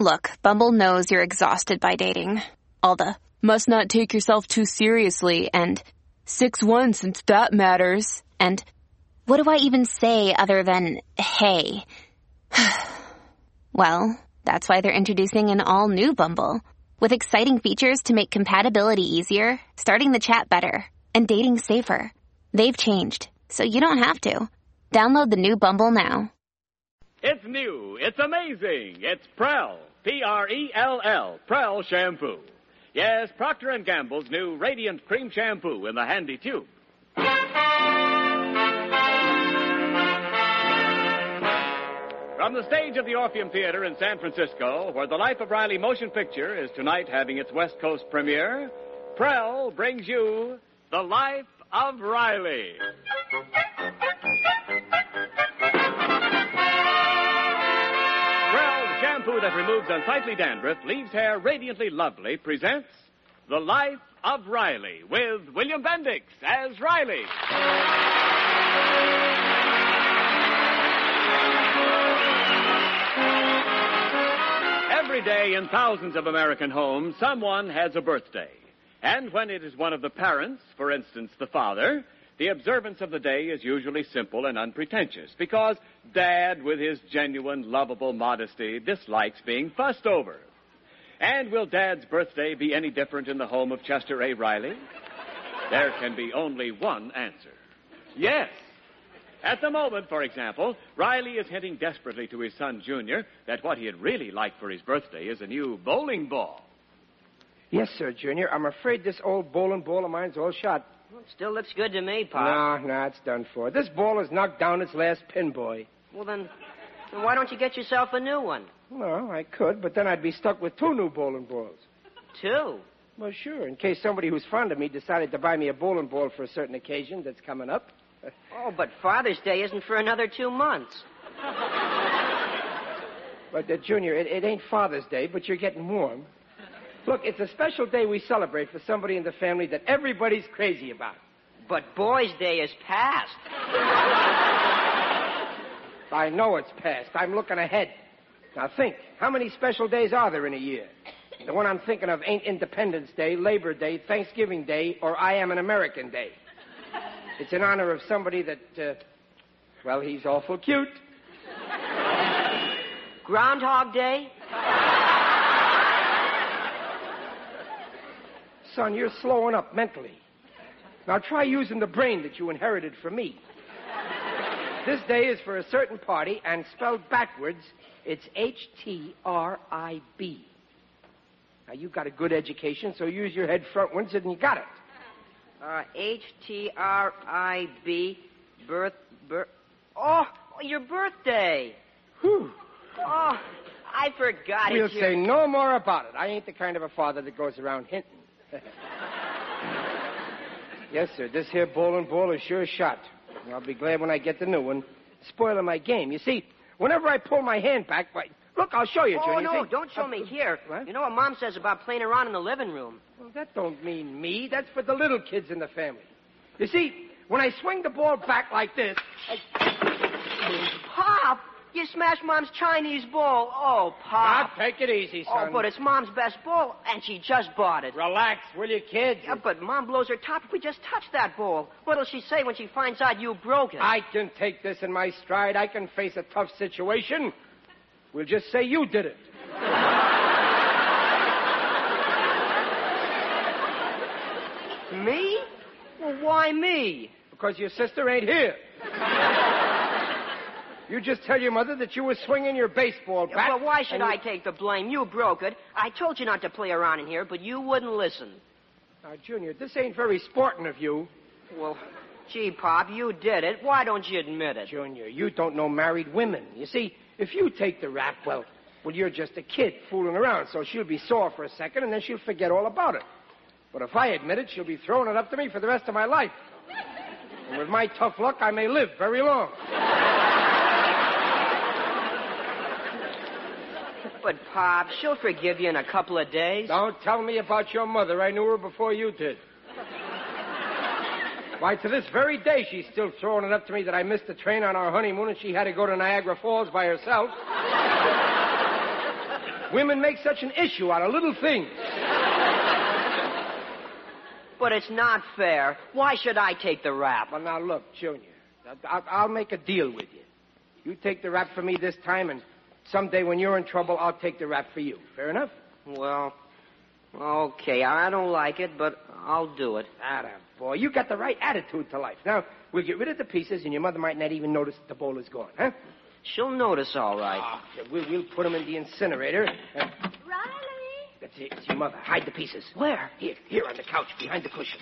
Look, Bumble knows you're exhausted by dating. All the must not take yourself too seriously and 6-1 since that matters. And what do I even say other than hey? well, that's why they're introducing an all new Bumble with exciting features to make compatibility easier, starting the chat better, and dating safer. They've changed, so you don't have to. Download the new Bumble now. It's new. It's amazing. It's Prell. P-R-E-L-L. Prell shampoo. Yes, Procter & Gamble's new Radiant Cream Shampoo in the handy tube. From the stage of the Orpheum Theater in San Francisco, where the Life of Riley motion picture is tonight having its West Coast premiere, Prell brings you The Life of Riley. Shampoo that removes unsightly dandruff, leaves hair radiantly lovely, presents The Life of Riley with William Bendix as Riley. Every day in thousands of American homes, someone has a birthday. And when it is one of the parents, for instance, the father, the observance of the day is usually simple and unpretentious because dad, with his genuine, lovable modesty, dislikes being fussed over. And will dad's birthday be any different in the home of Chester A. Riley? There can be only one answer. Yes. At the moment, for example, Riley is hinting desperately to his son Junior that what he'd really like for his birthday is a new bowling ball. Yes, sir, Junior. I'm afraid this old bowling ball of mine's all shot. Well, it still looks good to me, Pop. No, no, it's done for. This ball has knocked down its last pin, boy. Well, then, then why don't you get yourself a new one? Well, I could, but then I'd be stuck with two new bowling balls. Two? Well, sure, in case somebody who's fond of me decided to buy me a bowling ball for a certain occasion that's coming up. Oh, but Father's Day isn't for another two months. But, uh, Junior, it, it ain't Father's Day, but you're getting warm. Look, it's a special day we celebrate for somebody in the family that everybody's crazy about. But Boys' Day is past. I know it's past. I'm looking ahead. Now think, how many special days are there in a year? The one I'm thinking of ain't Independence Day, Labor Day, Thanksgiving Day, or I Am an American Day. It's in honor of somebody that, uh, well, he's awful cute. Groundhog Day? Son, you're slowing up mentally. Now try using the brain that you inherited from me. This day is for a certain party, and spelled backwards, it's H T R I B. Now, you've got a good education, so use your head frontwards, and you got it. Uh, H T R I B. Birth. Birth. Oh, your birthday. Whew. Oh, I forgot We'll it's your- say no more about it. I ain't the kind of a father that goes around hinting. yes, sir. This here bowling ball is sure a shot. I'll be glad when I get the new one. Spoiling my game. You see, whenever I pull my hand back, why, look, I'll show you, Oh, Junior. no, See? don't show Uh, me here. What? You know what Mom says about playing around in the living room. Well, that don't mean me. That's for the little kids in the family. You see, when I swing the ball back like this, I... Pop, You smashed Mom's Chinese ball. Oh, Pop. Now, take it easy, oh, son. Oh, but it's Mom's best ball, and she just bought it. Relax, will you, kid? Yeah, but Mom blows her top if we just touch that ball. What'll she say when she finds out you broke it? I can take this in my stride. I can face a tough situation. We'll just say you did it. Me? Well, why me? Because your sister ain't here. You just tell your mother that you were swinging your baseball bat. But why should and I take the blame? You broke it. I told you not to play around in here, but you wouldn't listen. Now, Junior, this ain't very sporting of you. Well, gee, Pop, you did it. Why don't you admit it? Junior, you don't know married women. You see, if you take the rap, well, well, you're just a kid fooling around, so she'll be sore for a second, and then she'll forget all about it. But if I admit it, she'll be throwing it up to me for the rest of my life. And with my tough luck, I may live very long. But, Pop, she'll forgive you in a couple of days. Don't tell me about your mother. I knew her before you did. Why, to this very day, she's still throwing it up to me that I missed the train on our honeymoon and she had to go to Niagara Falls by herself. Women make such an issue out of little things. But it's not fair. Why should I take the rap? Well, now, look, Junior, I'll, I'll make a deal with you. You take the rap for me this time, and someday when you're in trouble, I'll take the rap for you. Fair enough? Well, okay, I don't like it, but I'll do it. Atta boy, you got the right attitude to life. Now, we'll get rid of the pieces, and your mother might not even notice that the bowl is gone, huh? She'll notice, all right. Ah, we'll, we'll put them in the incinerator. And Riley! that's it. It's your mother. Hide the pieces. Where? Here, here on the couch, behind the cushion.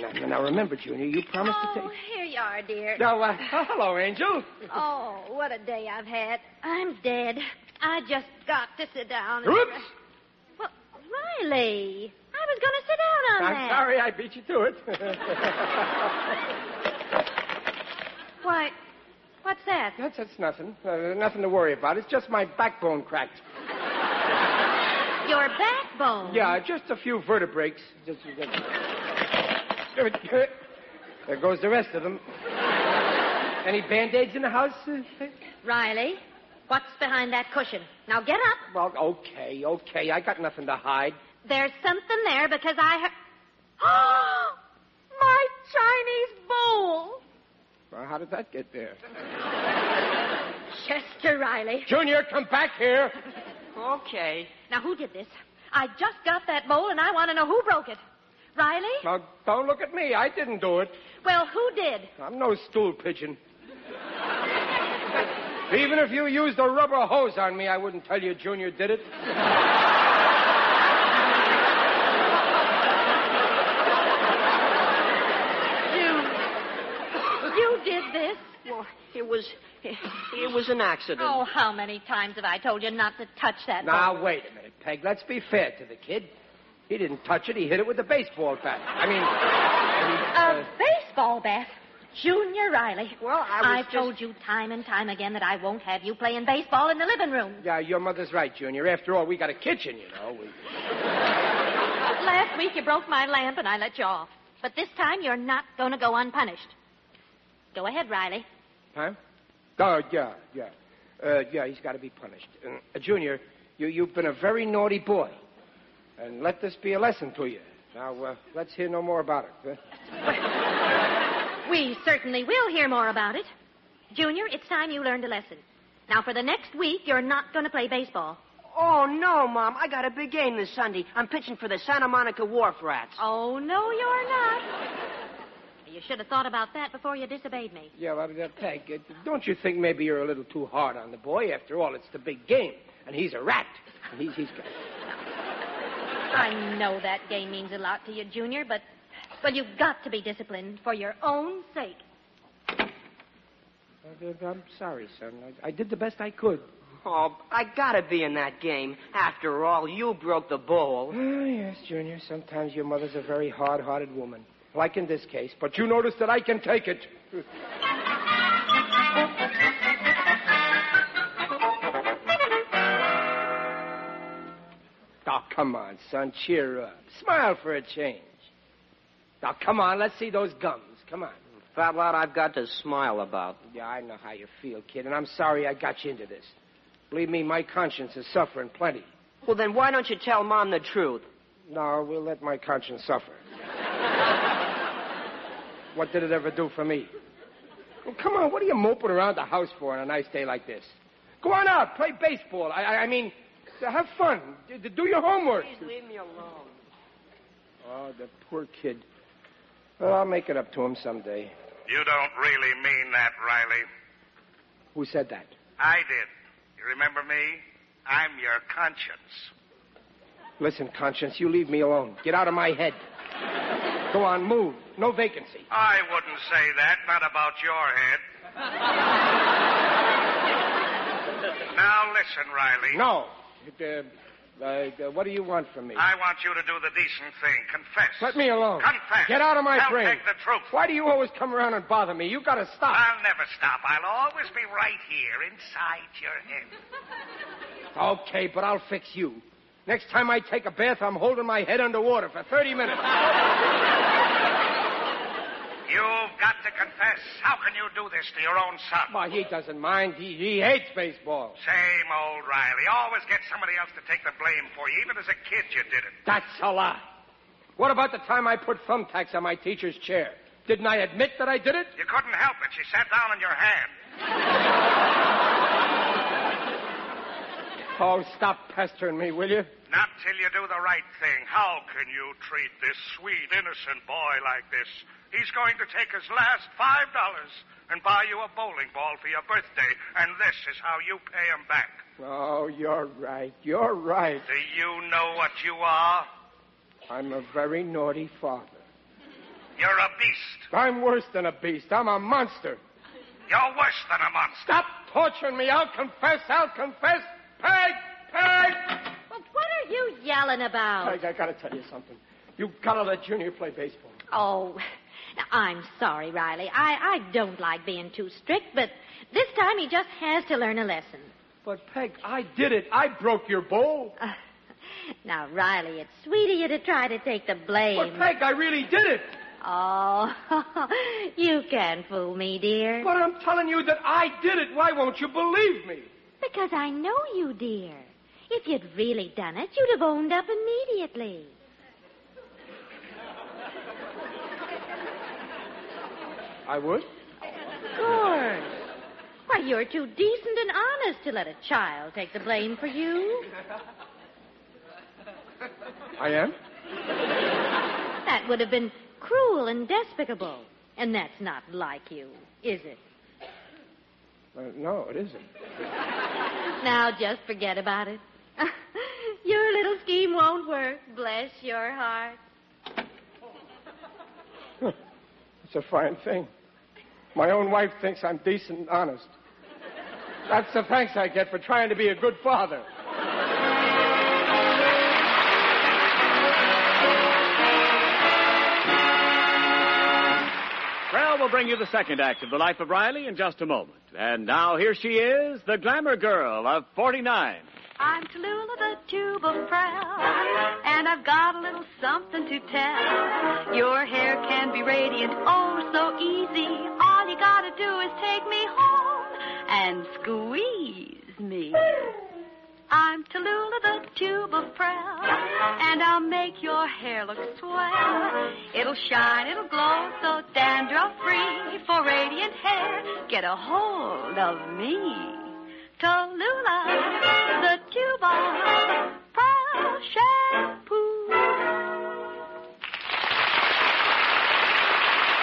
Now, now, remember, Junior, you promised to take. Oh, here you are, dear. Now, uh, hello, Angel. Oh, what a day I've had. I'm dead. I just got to sit down. and- Oops. Well, Riley, I was going to sit down on I'm that. sorry I beat you to it. Why, what's that? that's, that's nothing. Uh, nothing to worry about. It's just my backbone cracked. Your backbone. Yeah, just a few vertebrae. Just, there goes the rest of them. Any band-aids in the house? Riley, what's behind that cushion? Now get up. Well, okay, okay. I got nothing to hide. There's something there because I heard. Oh, my Chinese bowl. Well, how did that get there? Chester Riley. Junior, come back here. Okay. Now, who did this? I just got that bowl, and I want to know who broke it. Riley? Now, don't look at me. I didn't do it. Well, who did? I'm no stool pigeon. Even if you used a rubber hose on me, I wouldn't tell you Junior did it. You did this? Well, it was. It, it was an accident. Oh, how many times have I told you not to touch that Now, bowl? wait a minute, Peg. Let's be fair to the kid. He didn't touch it. He hit it with a baseball bat. I mean, I mean, A uh, baseball bat. Junior Riley. Well, I was I've just- told you time and time again that I won't have you playing baseball in the living room. yeah, your mother's right, Junior. After all, we got a kitchen, you know. We... Last week you broke my lamp and I let you off. But this time you're not going to go unpunished. Go ahead, Riley. Huh? Oh, yeah, yeah. Uh, yeah, he's got to be punished. Uh, Junior, you, you've been a very naughty boy. And let this be a lesson to you. Now, uh, let's hear no more about it. Huh? We certainly will hear more about it. Junior, it's time you learned a lesson. Now, for the next week, you're not going to play baseball. Oh, no, Mom. I got a big game this Sunday. I'm pitching for the Santa Monica Wharf Rats. Oh, no, you're not. You should have thought about that before you disobeyed me. Yeah, well, uh, Peg, uh, don't you think maybe you're a little too hard on the boy? After all, it's the big game. And he's a rat. And he's, he's got... I know that game means a lot to you, Junior, but, well, you've got to be disciplined for your own sake. Uh, I'm sorry, son. I, I did the best I could. Oh, I gotta be in that game. After all, you broke the bowl. Oh, yes, Junior. Sometimes your mother's a very hard-hearted woman. Like in this case. But you notice that I can take it. come on, son. Cheer up. Smile for a change. Now, come on. Let's see those gums. Come on. Fat lot I've got to smile about. Yeah, I know how you feel, kid, and I'm sorry I got you into this. Believe me, my conscience is suffering plenty. Well, then why don't you tell Mom the truth? No, we'll let my conscience suffer. what did it ever do for me? Well, come on, what are you moping around the house for on a nice day like this? Go on out, play baseball. I, I, I mean, have fun. D- Do your homework. Please leave me alone. Oh, the poor kid. Well, I'll make it up to him someday. You don't really mean that, Riley. Who said that? I did. You remember me? I'm your conscience. Listen, conscience, you leave me alone. Get out of my head. Go on, move. No vacancy. I wouldn't say that, not about your head. now listen, Riley. No. Uh, uh, what do you want from me? I want you to do the decent thing. Confess. Let me alone. Confess. Get out of my I'll brain. take the truth. Why do you always come around and bother me? You've gotta stop. I'll never stop. I'll always be right here inside your head. Okay, but I'll fix you. Next time I take a bath, I'm holding my head underwater for 30 minutes. You've got to confess. How can you do this to your own son? Why, he doesn't mind. He, he hates baseball. Same old Riley. Always get somebody else to take the blame for you. Even as a kid, you did it. That's a lie. What about the time I put thumbtacks on my teacher's chair? Didn't I admit that I did it? You couldn't help it. She sat down on your hand. Oh, stop pestering me, will you? Not till you do the right thing. How can you treat this sweet, innocent boy like this? He's going to take his last five dollars and buy you a bowling ball for your birthday, and this is how you pay him back. Oh, you're right. You're right. Do you know what you are? I'm a very naughty father. You're a beast. I'm worse than a beast. I'm a monster. You're worse than a monster. Stop torturing me. I'll confess. I'll confess. Peg! Peg! Well, what are you yelling about? Peg, I gotta tell you something. You gotta let Junior play baseball. Oh, I'm sorry, Riley. I, I don't like being too strict, but this time he just has to learn a lesson. But, Peg, I did it. I broke your bowl. Uh, now, Riley, it's sweet of you to try to take the blame. But, Peg, I really did it. Oh, you can't fool me, dear. But I'm telling you that I did it. Why won't you believe me? Because I know you, dear. If you'd really done it, you'd have owned up immediately. I would? Of course. Why, you're too decent and honest to let a child take the blame for you. I am? That would have been cruel and despicable. And that's not like you, is it? Uh, no, it isn't. Now just forget about it. your little scheme won't work. Bless your heart. It's a fine thing. My own wife thinks I'm decent and honest. That's the thanks I get for trying to be a good father. Bring you the second act of the life of Riley in just a moment. And now here she is, the glamour girl of 49. I'm Tallulah, the tube of Prell, and I've got a little something to tell. Your hair can be radiant, oh so easy. All you gotta do is take me home and squeeze me. I'm Tallulah, the tube of Prell, and I'll make your hair look swell. It'll shine, it'll glow, so dandruff free. For radiant hair, get a hold of me. Tallulah, the tube of Prell shampoo.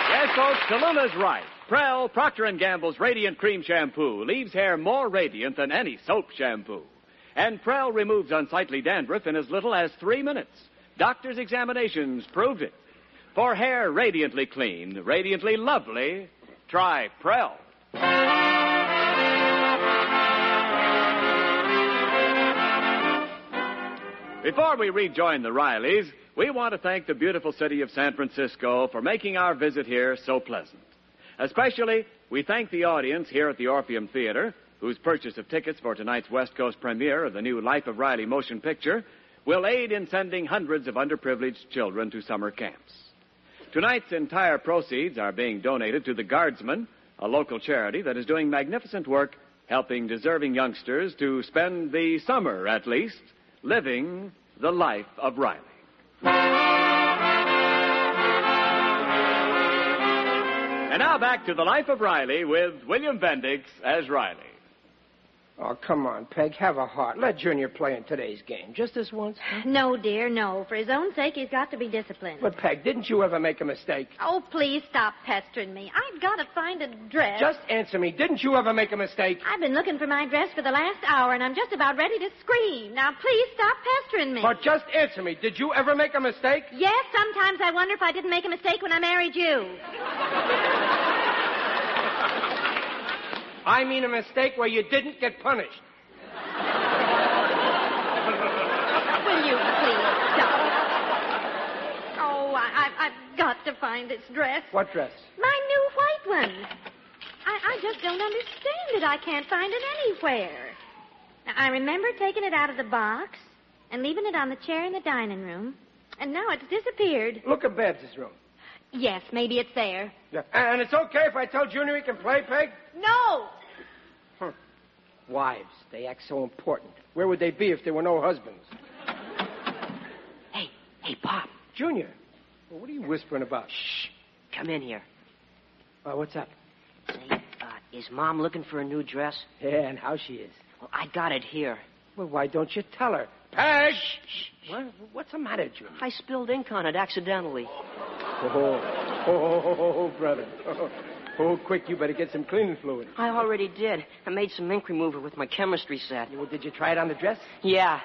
Yes, folks, Tallulah's right. Prell Procter & Gamble's Radiant Cream Shampoo leaves hair more radiant than any soap shampoo. And Prell removes unsightly dandruff in as little as three minutes. Doctors' examinations proved it. For hair radiantly clean, radiantly lovely, try Prell. Before we rejoin the Rileys, we want to thank the beautiful city of San Francisco for making our visit here so pleasant. Especially, we thank the audience here at the Orpheum Theater, whose purchase of tickets for tonight's West Coast premiere of the new Life of Riley motion picture will aid in sending hundreds of underprivileged children to summer camps. Tonight's entire proceeds are being donated to the Guardsmen, a local charity that is doing magnificent work helping deserving youngsters to spend the summer, at least, living the life of Riley. And now back to the life of Riley with William Bendix as Riley. Oh, come on, Peg. Have a heart. Let Junior play in today's game. Just this once. No, dear, no. For his own sake, he's got to be disciplined. But, Peg, didn't you ever make a mistake? Oh, please stop pestering me. I've got to find a dress. Just answer me. Didn't you ever make a mistake? I've been looking for my dress for the last hour, and I'm just about ready to scream. Now, please stop pestering me. But just answer me. Did you ever make a mistake? Yes, sometimes I wonder if I didn't make a mistake when I married you. I mean a mistake where you didn't get punished. Will you please stop? Oh, I, I, I've got to find this dress. What dress? My new white one. I, I just don't understand it. I can't find it anywhere. Now, I remember taking it out of the box and leaving it on the chair in the dining room, and now it's disappeared. Look at Babs's room. Yes, maybe it's there. Yeah. And it's okay if I tell Junior he can play, Peg? No! Huh. Wives, they act so important. Where would they be if there were no husbands? Hey, hey, Pop. Junior, well, what are you whispering about? Shh. Come in here. Uh, what's up? Say, uh, is Mom looking for a new dress? Yeah, and how she is. Well, I got it here. Well, why don't you tell her? Peg! Shh, What, what's the matter, Junior? I spilled ink on it accidentally. Oh, oh, oh, oh, oh, brother. Oh, oh, quick, you better get some cleaning fluid. I already did. I made some ink remover with my chemistry set. Well, did you try it on the dress? Yeah.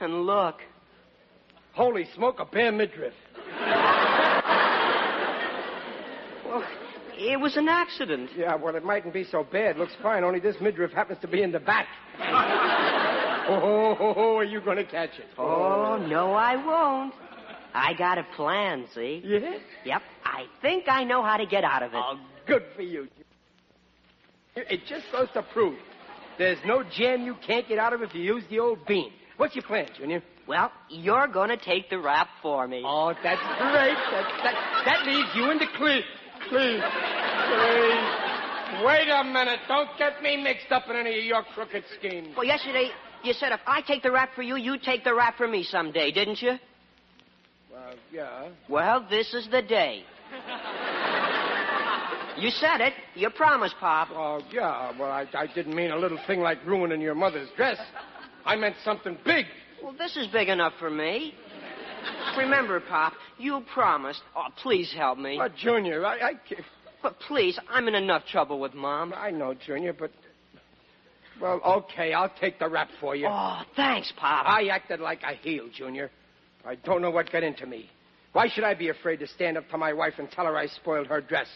And look. Holy smoke, a bare midriff. Well, it was an accident. Yeah, well, it mightn't be so bad. Looks fine, only this midriff happens to be in the back. oh, oh, oh, oh, are you going to catch it? Oh, no, I won't. I got a plan, see? Yes? Yep. I think I know how to get out of it. Oh, good for you. It just goes to prove there's no jam you can't get out of if you use the old bean. What's your plan, Junior? Well, you're going to take the rap for me. Oh, that's great. That, that, that leaves you in the clear. Please, please. Wait a minute. Don't get me mixed up in any of your crooked schemes. Well, yesterday you said if I take the rap for you, you take the rap for me someday, didn't you? Well, yeah. Well, this is the day. you said it. You promised, Pop. Oh, yeah. Well, I, I didn't mean a little thing like ruining your mother's dress. I meant something big. Well, this is big enough for me. Remember, Pop, you promised. Oh, please help me. Oh, Junior, I, I can't. But please, I'm in enough trouble with Mom. I know, Junior, but. Well, okay, I'll take the rap for you. Oh, thanks, Pop. I acted like a heel, Junior. I don't know what got into me. Why should I be afraid to stand up to my wife and tell her I spoiled her dress?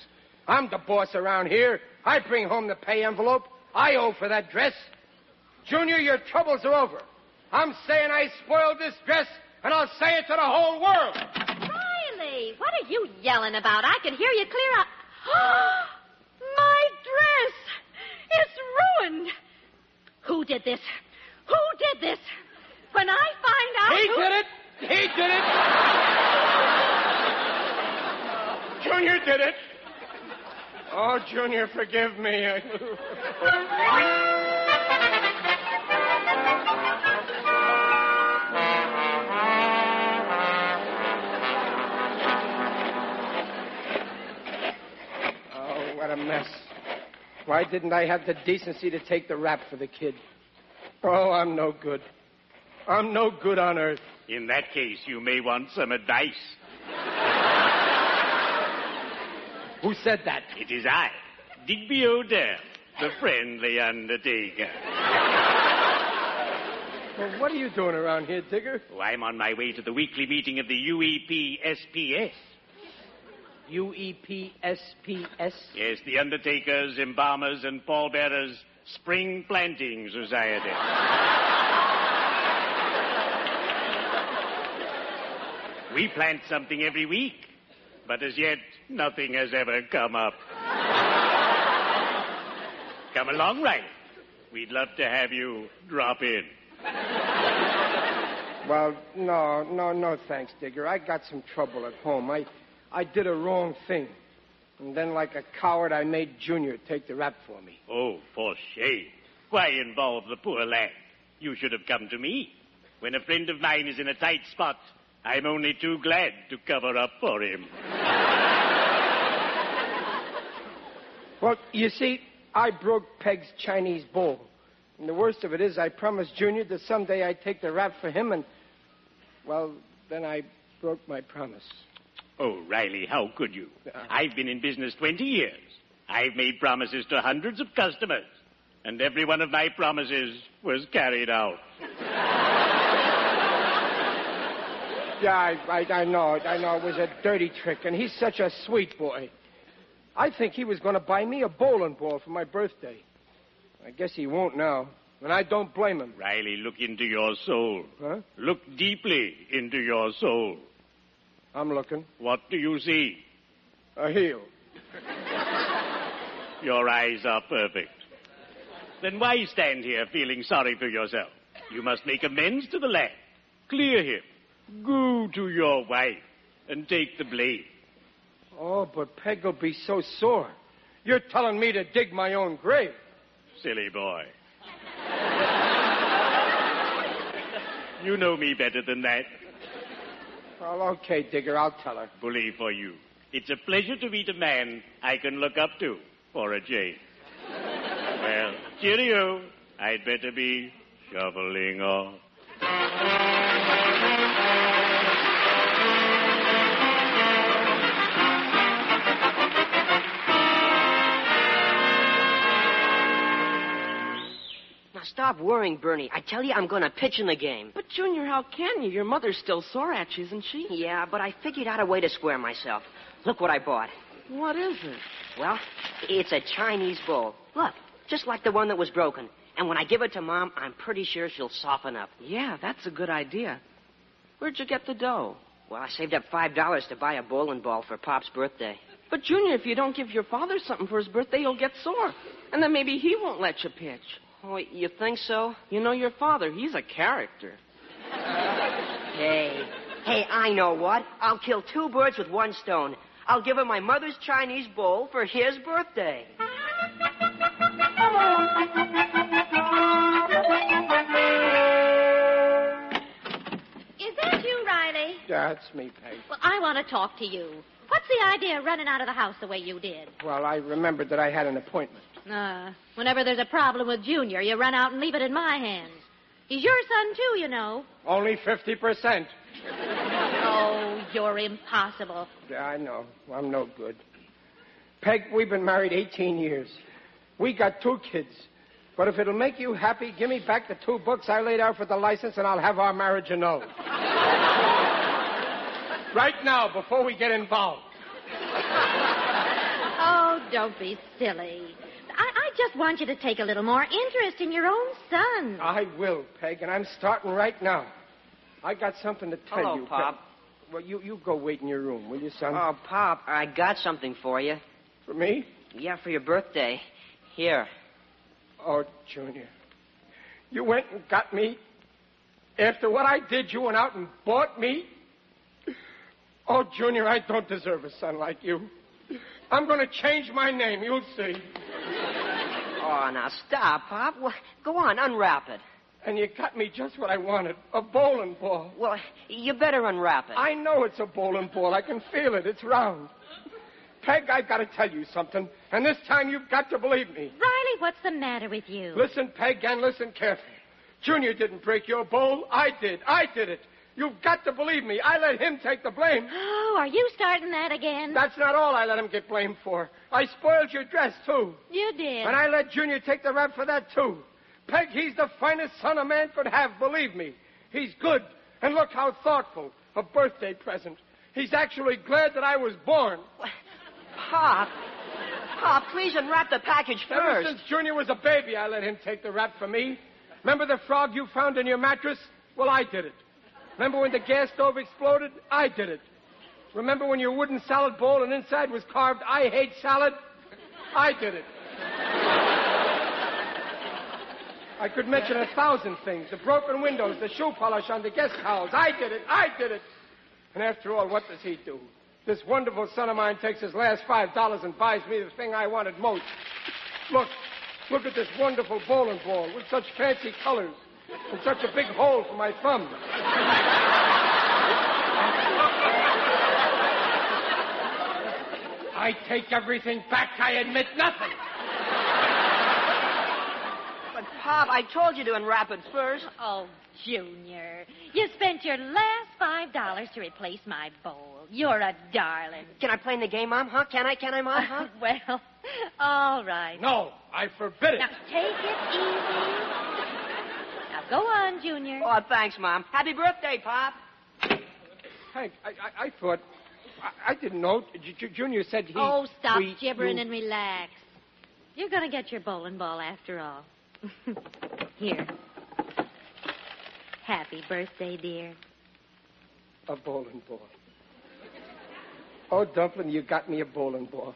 I'm the boss around here. I bring home the pay envelope. I owe for that dress. Junior, your troubles are over. I'm saying I spoiled this dress, and I'll say it to the whole world. Riley, what are you yelling about? I can hear you clear up. My dress! It's ruined! Who did this? Who did this? When I find out. He who... did it! He did it! Junior did it! Oh, Junior, forgive me. oh, what a mess. Why didn't I have the decency to take the rap for the kid? Oh, I'm no good. I'm no good on earth. In that case, you may want some advice. Who said that? It is I, Digby O'Dell, the friendly undertaker. Well, what are you doing around here, Digger? Oh, I'm on my way to the weekly meeting of the UEP SPS. UEP SPS? Yes, the Undertakers, Embalmers, and Pallbearers Spring Planting Society. We plant something every week, but as yet, nothing has ever come up. come along, right? We'd love to have you drop in. Well, no, no, no, thanks, Digger. I got some trouble at home. I, I did a wrong thing. And then, like a coward, I made Junior take the rap for me. Oh, for shame. Why involve the poor lad? You should have come to me. When a friend of mine is in a tight spot, I'm only too glad to cover up for him. Well, you see, I broke Peg's Chinese bowl. And the worst of it is, I promised Junior that someday I'd take the rap for him, and, well, then I broke my promise. Oh, Riley, how could you? Uh-huh. I've been in business 20 years. I've made promises to hundreds of customers, and every one of my promises was carried out. Yeah, I, I, I know, I know it was a dirty trick, and he's such a sweet boy. I think he was going to buy me a bowling ball for my birthday. I guess he won't now, and I don't blame him. Riley, look into your soul. Huh? Look deeply into your soul. I'm looking. What do you see? A heel. Your eyes are perfect. Then why stand here feeling sorry for yourself? You must make amends to the lad. Clear him. Go to your wife and take the blame. Oh, but Peg will be so sore. You're telling me to dig my own grave. Silly boy. you know me better than that. Well, okay, Digger, I'll tell her. Bully for you. It's a pleasure to meet a man I can look up to for a change. well, cheerio. I'd better be shoveling off. Stop worrying, Bernie. I tell you, I'm going to pitch in the game. But, Junior, how can you? Your mother's still sore at you, isn't she? Yeah, but I figured out a way to square myself. Look what I bought. What is it? Well, it's a Chinese bowl. Look, just like the one that was broken. And when I give it to Mom, I'm pretty sure she'll soften up. Yeah, that's a good idea. Where'd you get the dough? Well, I saved up five dollars to buy a bowling ball for Pop's birthday. But, Junior, if you don't give your father something for his birthday, he'll get sore. And then maybe he won't let you pitch. Oh, you think so? You know your father, he's a character. Hey, hey, I know what. I'll kill two birds with one stone. I'll give him my mother's Chinese bowl for his birthday. Is that you, Riley? That's me, Peg. Well, I want to talk to you. What's the idea of running out of the house the way you did? Well, I remembered that I had an appointment. Uh, whenever there's a problem with Junior, you run out and leave it in my hands. He's your son, too, you know. Only 50%. Oh, you're impossible. Yeah, I know. I'm no good. Peg, we've been married 18 years. We got two kids. But if it'll make you happy, give me back the two books I laid out for the license, and I'll have our marriage annulled. right now, before we get involved. Oh, don't be silly. I, I just want you to take a little more interest in your own son. I will, Peg, and I'm starting right now. I got something to tell Hello, you. Pop. Peg. Well, you, you go wait in your room, will you, son? Oh, Pop, I got something for you. For me? Yeah, for your birthday. Here. Oh, Junior. You went and got me. After what I did, you went out and bought me. Oh, Junior, I don't deserve a son like you. I'm going to change my name. You'll see. Oh, now stop, Pop. Well, go on, unwrap it. And you got me just what I wanted a bowling ball. Well, you better unwrap it. I know it's a bowling ball. I can feel it. It's round. Peg, I've got to tell you something. And this time you've got to believe me. Riley, what's the matter with you? Listen, Peg, and listen carefully. Junior didn't break your bowl. I did. I did it. You've got to believe me. I let him take the blame. Oh, are you starting that again? That's not all I let him get blamed for. I spoiled your dress, too. You did. And I let Junior take the rap for that, too. Peg, he's the finest son a man could have, believe me. He's good. And look how thoughtful. A birthday present. He's actually glad that I was born. Pop. Pop, please unwrap the package first. Ever since Junior was a baby, I let him take the rap for me. Remember the frog you found in your mattress? Well, I did it. Remember when the gas stove exploded? I did it. Remember when your wooden salad bowl and inside was carved, I hate salad? I did it. I could mention a thousand things. The broken windows, the shoe polish on the guest towels. I did it. I did it. And after all, what does he do? This wonderful son of mine takes his last five dollars and buys me the thing I wanted most. Look, look at this wonderful bowling ball with such fancy colors and such a big hole for my thumb. I take everything back. I admit nothing. But, Pop, I told you to unwrap it first. Oh, Junior, you spent your last five dollars to replace my bowl. You're a darling. Can I play in the game, Mom? Huh? Can I? Can I, Mom? Huh? well, all right. No, I forbid it. Now take it easy. Now go on, Junior. Oh, thanks, Mom. Happy birthday, Pop. Hank, I, I, I thought. I, I didn't know. J- J- Junior said he. Oh, stop we- gibbering you- and relax. You're going to get your bowling ball after all. Here. Happy birthday, dear. A bowling ball. Oh, Dumpling, you got me a bowling ball.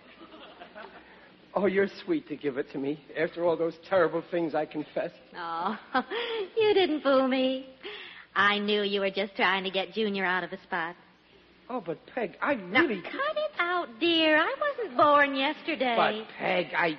Oh, you're sweet to give it to me after all those terrible things I confessed. Oh, you didn't fool me. I knew you were just trying to get Junior out of a spot. Oh, but Peg, I Now, really. cut it out, dear. I wasn't born yesterday. But Peg, I.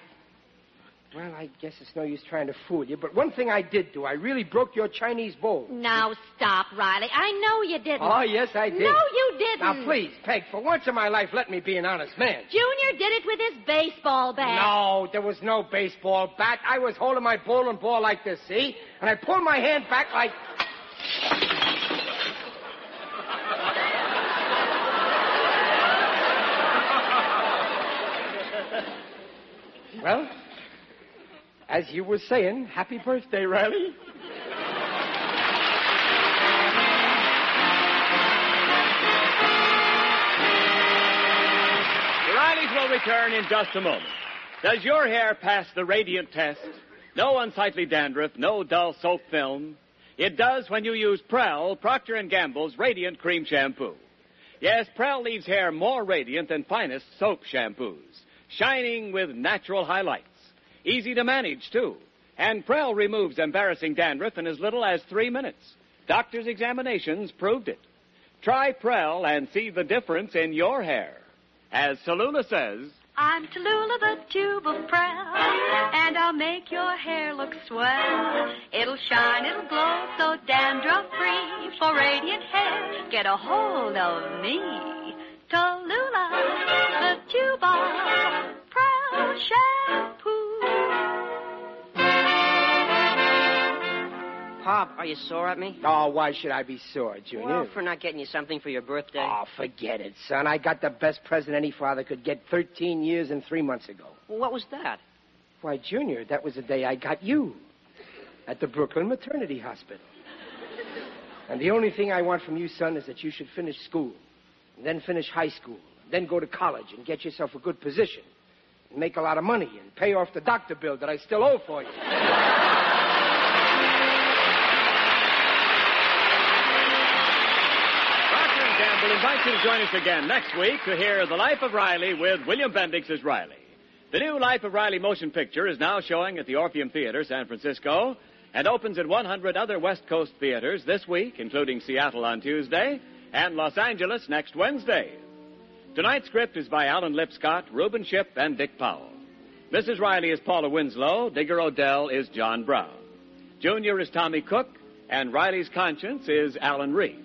Well, I guess it's no use trying to fool you. But one thing I did do, I really broke your Chinese bowl. Now stop, Riley. I know you didn't. Oh, yes, I did. No, you didn't. Now, please, Peg, for once in my life, let me be an honest man. Junior did it with his baseball bat. No, there was no baseball bat. I was holding my bowling ball like this, see? And I pulled my hand back like. Well, as you were saying, happy birthday, Riley. Rileys will return in just a moment. Does your hair pass the radiant test? No unsightly dandruff, no dull soap film. It does when you use Prell, Procter & Gamble's Radiant Cream Shampoo. Yes, Prell leaves hair more radiant than finest soap shampoos, shining with natural highlights. Easy to manage, too. And Prell removes embarrassing dandruff in as little as three minutes. Doctors' examinations proved it. Try Prell and see the difference in your hair. As Tallulah says, I'm Tallulah, the tube of Prell, and I'll make your hair look swell. It'll shine, it'll glow, so dandruff-free. For radiant hair, get a hold of me. Tallulah, the tube of Prell shampoo. Pop, are you sore at me? Oh, why should I be sore, Junior? Well, for not getting you something for your birthday. Oh, forget it, son. I got the best present any father could get 13 years and three months ago. Well, what was that? Why, Junior, that was the day I got you at the Brooklyn Maternity Hospital. And the only thing I want from you, son, is that you should finish school, and then finish high school, then go to college and get yourself a good position, and make a lot of money, and pay off the doctor bill that I still owe for you. Procter & Gamble invites you to join us again next week to hear The Life of Riley with William Bendix as Riley. The new Life of Riley motion picture is now showing at the Orpheum Theater, San Francisco, and opens at 100 other West Coast theaters this week, including Seattle on Tuesday and Los Angeles next Wednesday. Tonight's script is by Alan Lipscott, Reuben Ship, and Dick Powell. Mrs. Riley is Paula Winslow, Digger O'Dell is John Brown. Junior is Tommy Cook, and Riley's conscience is Alan Reed.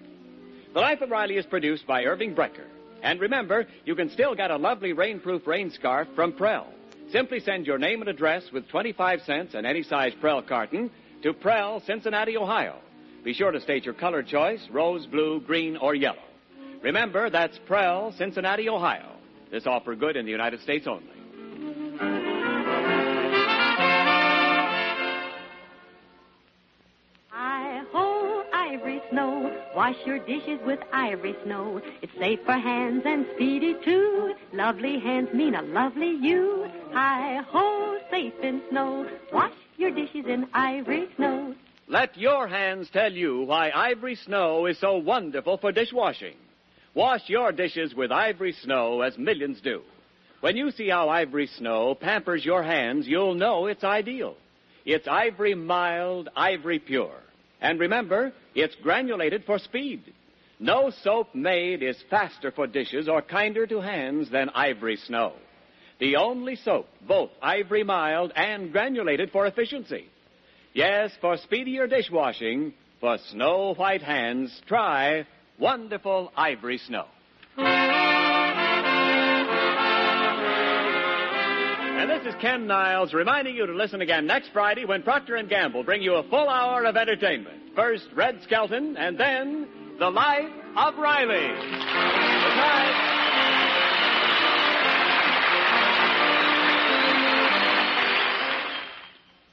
The Life of Riley is produced by Irving Brecher. And remember, you can still get a lovely rainproof rain scarf from Prell. Simply send your name and address with 25 cents and any size Prell carton to Prell, Cincinnati, Ohio. Be sure to state your color choice, rose, blue, green, or yellow. Remember, that's Prell, Cincinnati, Ohio. This offer good in the United States only. Hi ho, ivory snow. Wash your dishes with ivory snow. It's safe for hands and speedy too. Lovely hands mean a lovely you. Hi ho, safe in snow. Wash your dishes in ivory snow. Let your hands tell you why Ivory Snow is so wonderful for dishwashing. Wash your dishes with Ivory Snow as millions do. When you see how Ivory Snow pampers your hands, you'll know it's ideal. It's ivory mild, ivory pure. And remember, it's granulated for speed. No soap made is faster for dishes or kinder to hands than Ivory Snow. The only soap, both ivory mild and granulated for efficiency. Yes, for speedier dishwashing, for snow white hands, try wonderful Ivory Snow. And this is Ken Niles reminding you to listen again next Friday when Procter & Gamble bring you a full hour of entertainment. First, Red Skelton, and then The Life of Riley. Good night.